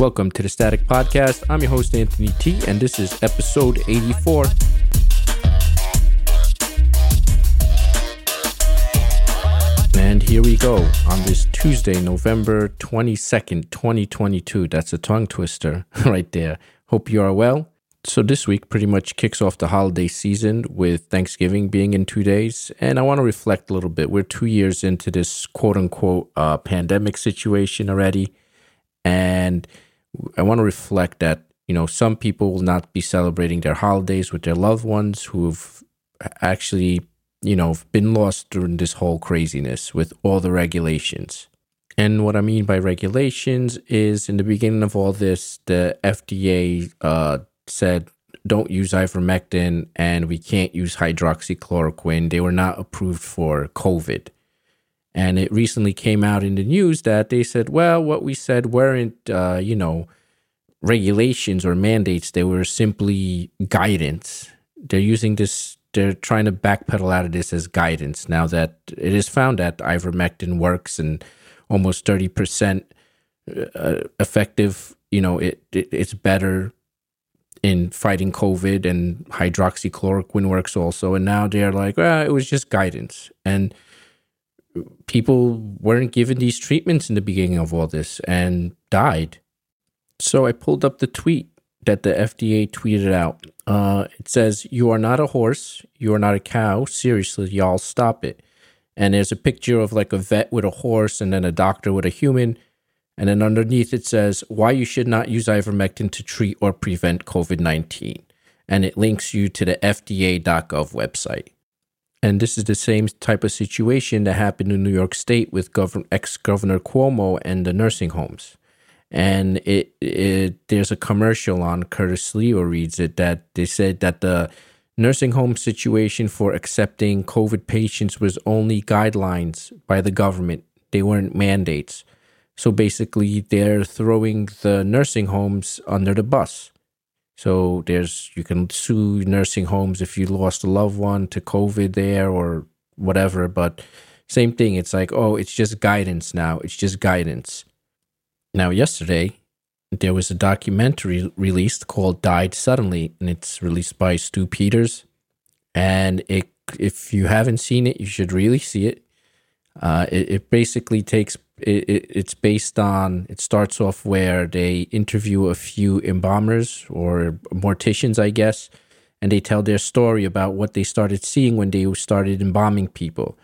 Welcome to the Static Podcast. I'm your host, Anthony T, and this is episode 84. And here we go on this Tuesday, November 22nd, 2022. That's a tongue twister right there. Hope you are well. So, this week pretty much kicks off the holiday season with Thanksgiving being in two days. And I want to reflect a little bit. We're two years into this quote unquote uh, pandemic situation already. And I want to reflect that, you know, some people will not be celebrating their holidays with their loved ones who've actually, you know, been lost during this whole craziness with all the regulations. And what I mean by regulations is in the beginning of all this, the FDA uh, said don't use ivermectin and we can't use hydroxychloroquine. They were not approved for COVID. And it recently came out in the news that they said, well, what we said weren't, uh, you know, regulations or mandates. They were simply guidance. They're using this, they're trying to backpedal out of this as guidance now that it is found that ivermectin works and almost 30% uh, effective. You know, it, it it's better in fighting COVID and hydroxychloroquine works also. And now they're like, well, it was just guidance. And people weren't given these treatments in the beginning of all this and died. So I pulled up the tweet that the FDA tweeted out. Uh, it says, You are not a horse. You are not a cow. Seriously, y'all, stop it. And there's a picture of like a vet with a horse and then a doctor with a human. And then underneath it says why you should not use ivermectin to treat or prevent COVID 19. And it links you to the FDA.gov website. And this is the same type of situation that happened in New York State with Governor, ex Governor Cuomo and the nursing homes. And it, it there's a commercial on Curtis Leo reads it that they said that the nursing home situation for accepting COVID patients was only guidelines by the government. They weren't mandates. So basically, they're throwing the nursing homes under the bus. So there's you can sue nursing homes if you lost a loved one to COVID there or whatever. But same thing. It's like oh, it's just guidance now. It's just guidance. Now, yesterday there was a documentary released called "Died Suddenly," and it's released by Stew Peters. And it, if you haven't seen it, you should really see it. Uh, it, it basically takes it, it, it's based on it starts off where they interview a few embalmers or morticians i guess and they tell their story about what they started seeing when they started embalming people.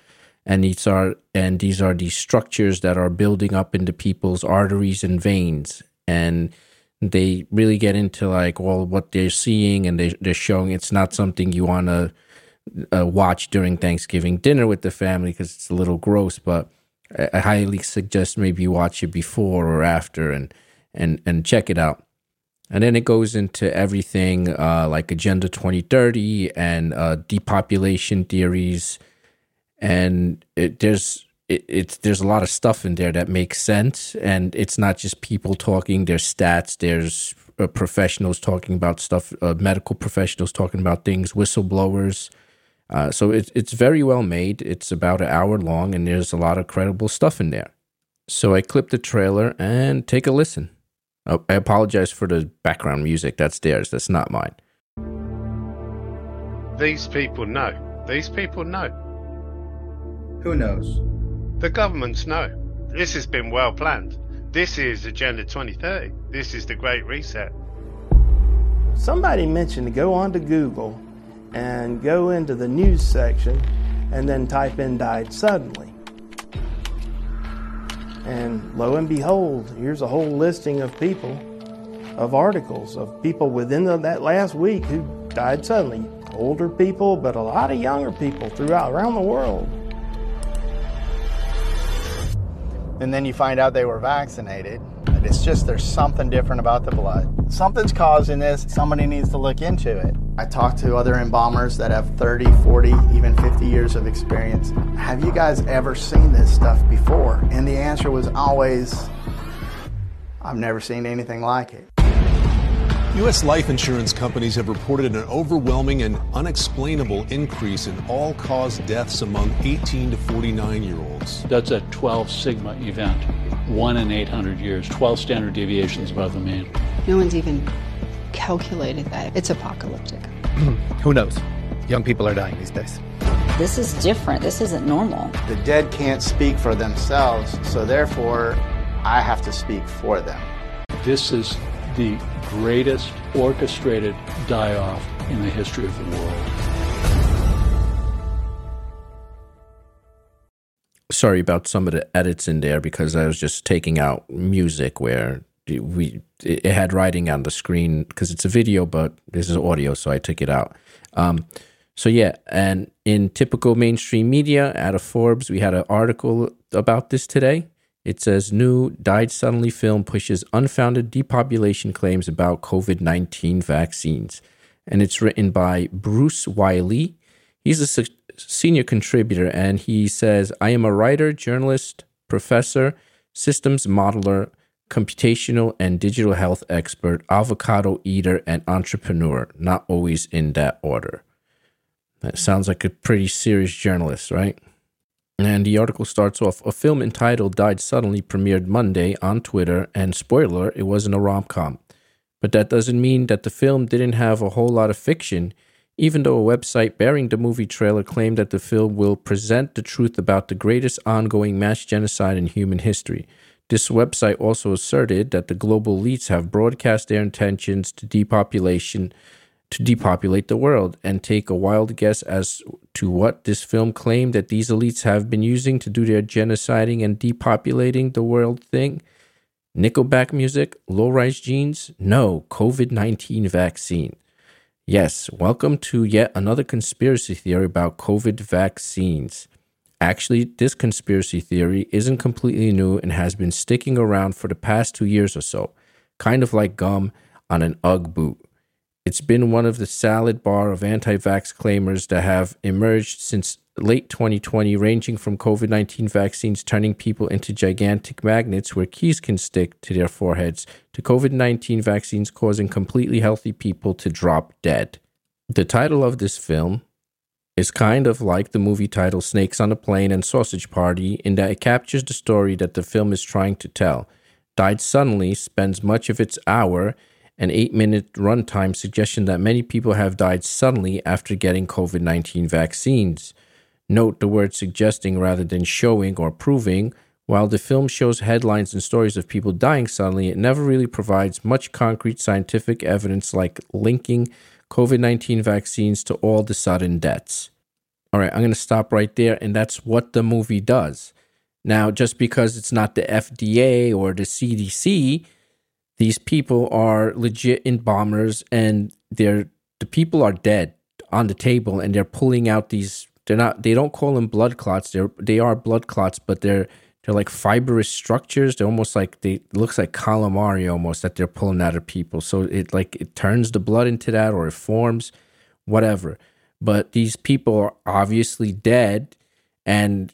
And these are and these are these structures that are building up into people's arteries and veins. And they really get into like well what they're seeing and they, they're showing it's not something you want to uh, watch during thanksgiving dinner with the family because it's a little gross but I highly suggest maybe watch it before or after and and and check it out. And then it goes into everything uh, like Agenda 2030 and uh, depopulation theories, and it, there's it, it's there's a lot of stuff in there that makes sense, and it's not just people talking. There's stats. There's uh, professionals talking about stuff. Uh, medical professionals talking about things. Whistleblowers uh, so it, it's very well made. It's about an hour long, and there's a lot of credible stuff in there. So I clipped the trailer and take a listen. Oh, I apologize for the background music. That's theirs. That's not mine. These people know. These people know. Who knows? The governments know. This has been well planned. This is Agenda 2030. This is the Great Reset. Somebody mentioned to go on to Google and go into the news section and then type in died suddenly. And lo and behold, here's a whole listing of people, of articles, of people within the, that last week who died suddenly. Older people, but a lot of younger people throughout around the world. And then you find out they were vaccinated. It's just there's something different about the blood. Something's causing this. Somebody needs to look into it. I talked to other embalmers that have 30, 40, even 50 years of experience. Have you guys ever seen this stuff before? And the answer was always, I've never seen anything like it. U.S. life insurance companies have reported an overwhelming and unexplainable increase in all cause deaths among 18 to 49 year olds. That's a 12 sigma event. one in 800 years, 12 standard deviations above the mean. No one's even calculated that. It's apocalyptic. Who knows? Young people are dying these days. This is different. This isn't normal. The dead can't speak for themselves, so therefore, I have to speak for them. This is the greatest orchestrated die off in the history of the world. Sorry about some of the edits in there because I was just taking out music where we it had writing on the screen because it's a video, but this is audio, so I took it out. Um, so yeah, and in typical mainstream media, out of Forbes, we had an article about this today. It says new died suddenly film pushes unfounded depopulation claims about COVID 19 vaccines. And it's written by Bruce Y. Lee. He's a senior contributor and he says, I am a writer, journalist, professor, systems modeler, computational and digital health expert, avocado eater, and entrepreneur, not always in that order. That sounds like a pretty serious journalist, right? And the article starts off A film entitled Died Suddenly premiered Monday on Twitter, and spoiler, it wasn't a rom com. But that doesn't mean that the film didn't have a whole lot of fiction, even though a website bearing the movie trailer claimed that the film will present the truth about the greatest ongoing mass genocide in human history. This website also asserted that the global elites have broadcast their intentions to depopulation to depopulate the world and take a wild guess as to what this film claimed that these elites have been using to do their genociding and depopulating the world thing. Nickelback music, low rise jeans, no, COVID 19 vaccine. Yes, welcome to yet another conspiracy theory about COVID vaccines. Actually, this conspiracy theory isn't completely new and has been sticking around for the past two years or so, kind of like gum on an Ugg boot. It's been one of the salad bar of anti vax claimers that have emerged since late 2020, ranging from COVID 19 vaccines turning people into gigantic magnets where keys can stick to their foreheads, to COVID 19 vaccines causing completely healthy people to drop dead. The title of this film is kind of like the movie title Snakes on a Plane and Sausage Party in that it captures the story that the film is trying to tell. Died Suddenly spends much of its hour an eight minute runtime suggestion that many people have died suddenly after getting COVID 19 vaccines. Note the word suggesting rather than showing or proving. While the film shows headlines and stories of people dying suddenly, it never really provides much concrete scientific evidence like linking COVID 19 vaccines to all the sudden deaths. All right, I'm going to stop right there, and that's what the movie does. Now, just because it's not the FDA or the CDC, these people are legit embalmers and they're the people are dead on the table and they're pulling out these they're not they don't call them blood clots they're they are blood clots but they're they're like fibrous structures. They're almost like they looks like calamari almost that they're pulling out of people. So it like it turns the blood into that or it forms whatever. But these people are obviously dead and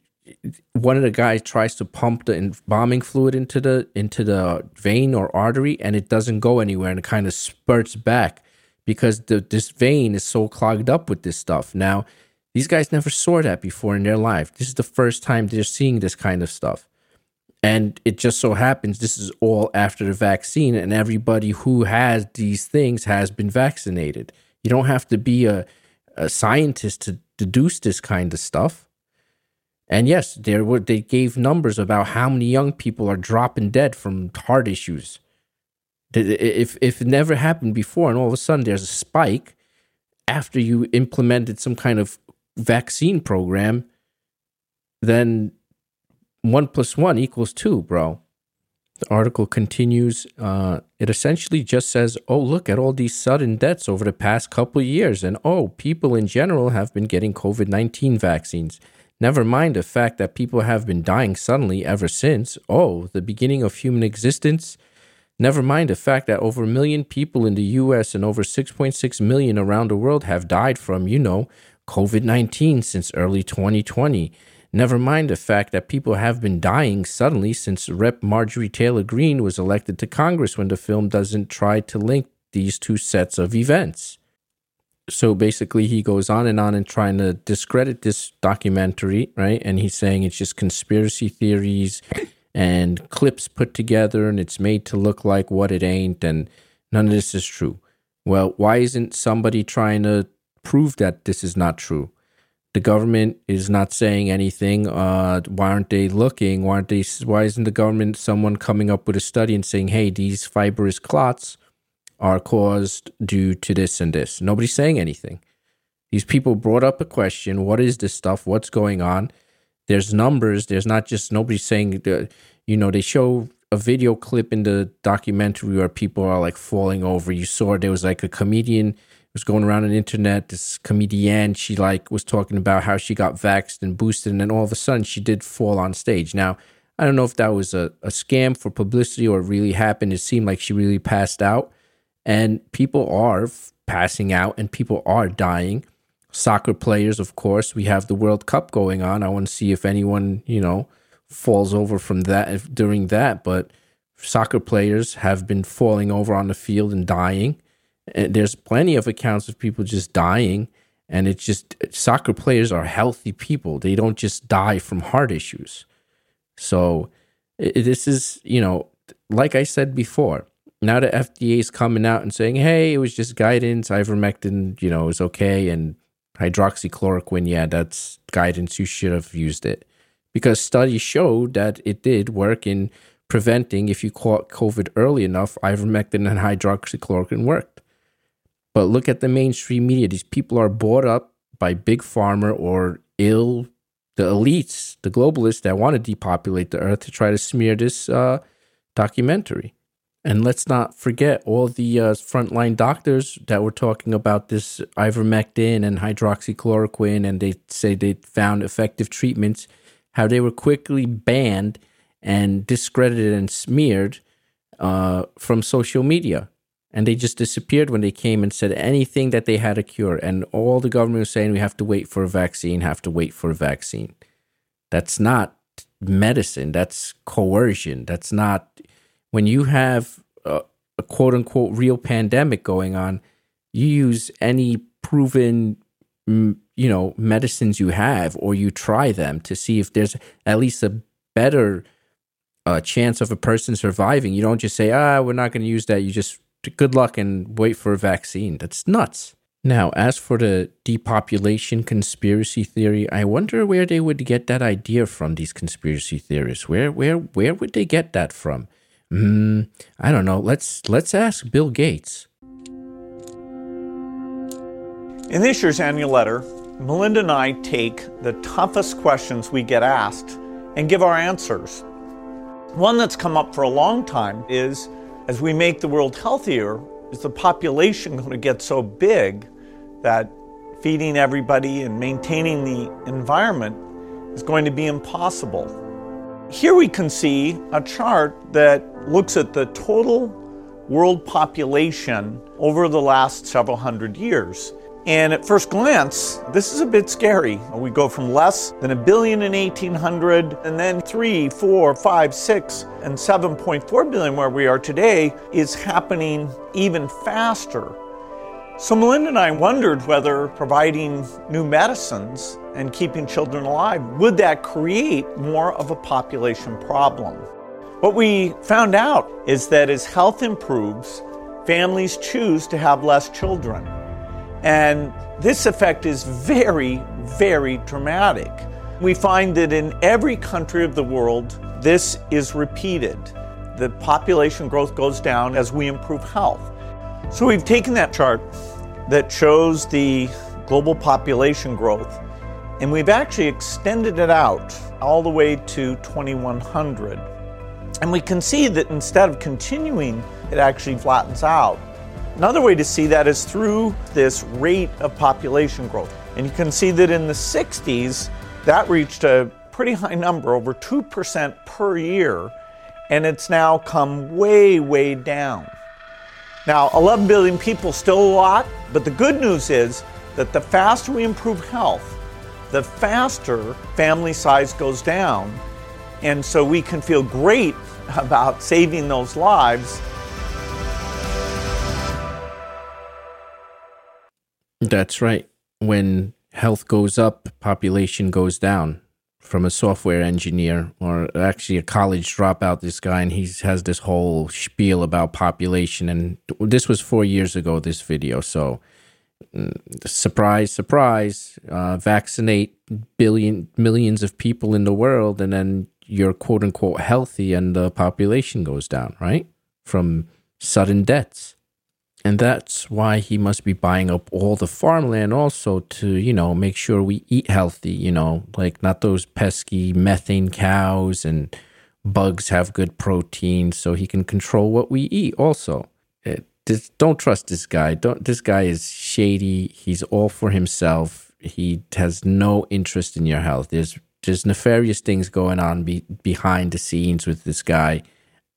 one of the guys tries to pump the embalming fluid into the into the vein or artery and it doesn't go anywhere and it kind of spurts back because the this vein is so clogged up with this stuff. Now these guys never saw that before in their life. This is the first time they're seeing this kind of stuff. And it just so happens this is all after the vaccine and everybody who has these things has been vaccinated. You don't have to be a, a scientist to deduce this kind of stuff. And yes, there were they gave numbers about how many young people are dropping dead from heart issues. If if it never happened before, and all of a sudden there's a spike after you implemented some kind of vaccine program, then one plus one equals two, bro. The article continues. Uh, it essentially just says, "Oh, look at all these sudden deaths over the past couple years, and oh, people in general have been getting COVID nineteen vaccines." Never mind the fact that people have been dying suddenly ever since. Oh, the beginning of human existence. Never mind the fact that over a million people in the US and over 6.6 million around the world have died from, you know, COVID 19 since early 2020. Never mind the fact that people have been dying suddenly since Rep. Marjorie Taylor Greene was elected to Congress when the film doesn't try to link these two sets of events so basically he goes on and on and trying to discredit this documentary right and he's saying it's just conspiracy theories and clips put together and it's made to look like what it ain't and none of this is true. Well, why isn't somebody trying to prove that this is not true? The government is not saying anything. Uh, why aren't they looking? Why aren't they? Why isn't the government someone coming up with a study and saying, "Hey, these fibrous clots are caused due to this and this"? Nobody's saying anything. These people brought up a question: What is this stuff? What's going on? There's numbers. There's not just nobody saying. Uh, you know, they show a video clip in the documentary where people are like falling over. You saw there was like a comedian was going around on the internet. This comedian, she like was talking about how she got vaxxed and boosted, and then all of a sudden she did fall on stage. Now, I don't know if that was a, a scam for publicity or really happened. It seemed like she really passed out, and people are passing out and people are dying. Soccer players, of course, we have the World Cup going on. I want to see if anyone, you know, falls over from that during that, but soccer players have been falling over on the field and dying Eh, there's plenty of accounts of people just dying and it's just soccer players are healthy people. They don't just die from heart issues. So this is you know like i said before now the fda is coming out and saying hey it was just guidance. Ivermectin you know is okay and hydroxychloroquine yeah that's guidance. You should have used it. Because studies showed that it did work in preventing if you caught covid early enough ivermectin and hydroxychloroquine worked but look at the mainstream media. These people are bought up by big pharma or ill, the elites, the globalists that want to depopulate the earth to try to smear this uh, documentary. And let's not forget all the uh, frontline doctors that were talking about this ivermectin and hydroxychloroquine, and they say they found effective treatments, how they were quickly banned and discredited and smeared uh, from social media and they just disappeared when they came and said anything that they had a cure. And all the government was saying we have to wait for a vaccine, have to wait for a vaccine. That's not medicine. That's coercion. That's not when you have a, a quote unquote real pandemic going on. You use any proven, you know, medicines you have, or you try them to see if there's at least a better uh, chance of a person surviving. You don't just say, ah, we're not going to use that. You just good luck and wait for a vaccine. That's nuts. Now, as for the depopulation conspiracy theory, I wonder where they would get that idea from. These conspiracy theorists, where, where, where would they get that from? Hmm, I don't know. Let's let's ask Bill Gates. In this year's annual letter, Melinda and I take the toughest questions we get asked and give our answers. One that's come up for a long time is as we make the world healthier, is the population going to get so big that feeding everybody and maintaining the environment is going to be impossible? Here we can see a chart that looks at the total world population over the last several hundred years. And at first glance, this is a bit scary. We go from less than a billion in 1800, and then three, four, five, six, and 7.4 billion where we are today is happening even faster. So Melinda and I wondered whether providing new medicines and keeping children alive, would that create more of a population problem? What we found out is that as health improves, families choose to have less children. And this effect is very, very dramatic. We find that in every country of the world, this is repeated. The population growth goes down as we improve health. So we've taken that chart that shows the global population growth and we've actually extended it out all the way to 2100. And we can see that instead of continuing, it actually flattens out. Another way to see that is through this rate of population growth. And you can see that in the 60s, that reached a pretty high number, over 2% per year, and it's now come way, way down. Now, 11 billion people, still a lot, but the good news is that the faster we improve health, the faster family size goes down. And so we can feel great about saving those lives That's right. When health goes up, population goes down. from a software engineer or actually a college dropout. This guy and he has this whole spiel about population, and this was four years ago. This video, so mm, surprise, surprise, uh, vaccinate billion millions of people in the world, and then you're quote unquote healthy, and the population goes down, right? From sudden deaths and that's why he must be buying up all the farmland also to you know make sure we eat healthy you know like not those pesky methane cows and bugs have good protein so he can control what we eat also. It, this, don't trust this guy. Don't this guy is shady. He's all for himself. He has no interest in your health. There's there's nefarious things going on be, behind the scenes with this guy.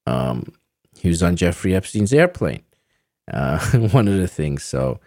Um he was on jeffrey epstein's airplane uh, one of the things. So,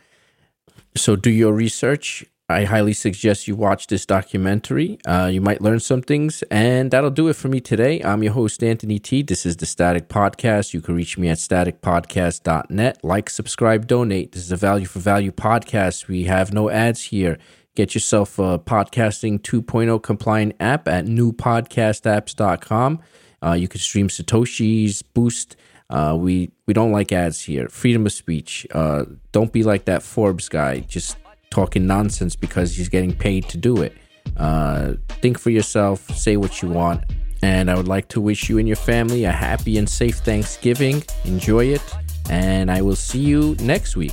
so do your research. I highly suggest you watch this documentary. Uh, you might learn some things, and that'll do it for me today. I'm your host, Anthony T. This is the Static Podcast. You can reach me at staticpodcast.net. Like, subscribe, donate. This is a value for value podcast. We have no ads here. Get yourself a podcasting 2.0 compliant app at newpodcastapps.com. Uh, you can stream Satoshis, Boost, uh, we we don't like ads here. Freedom of speech. Uh, don't be like that Forbes guy, just talking nonsense because he's getting paid to do it. Uh, think for yourself. Say what you want. And I would like to wish you and your family a happy and safe Thanksgiving. Enjoy it. And I will see you next week.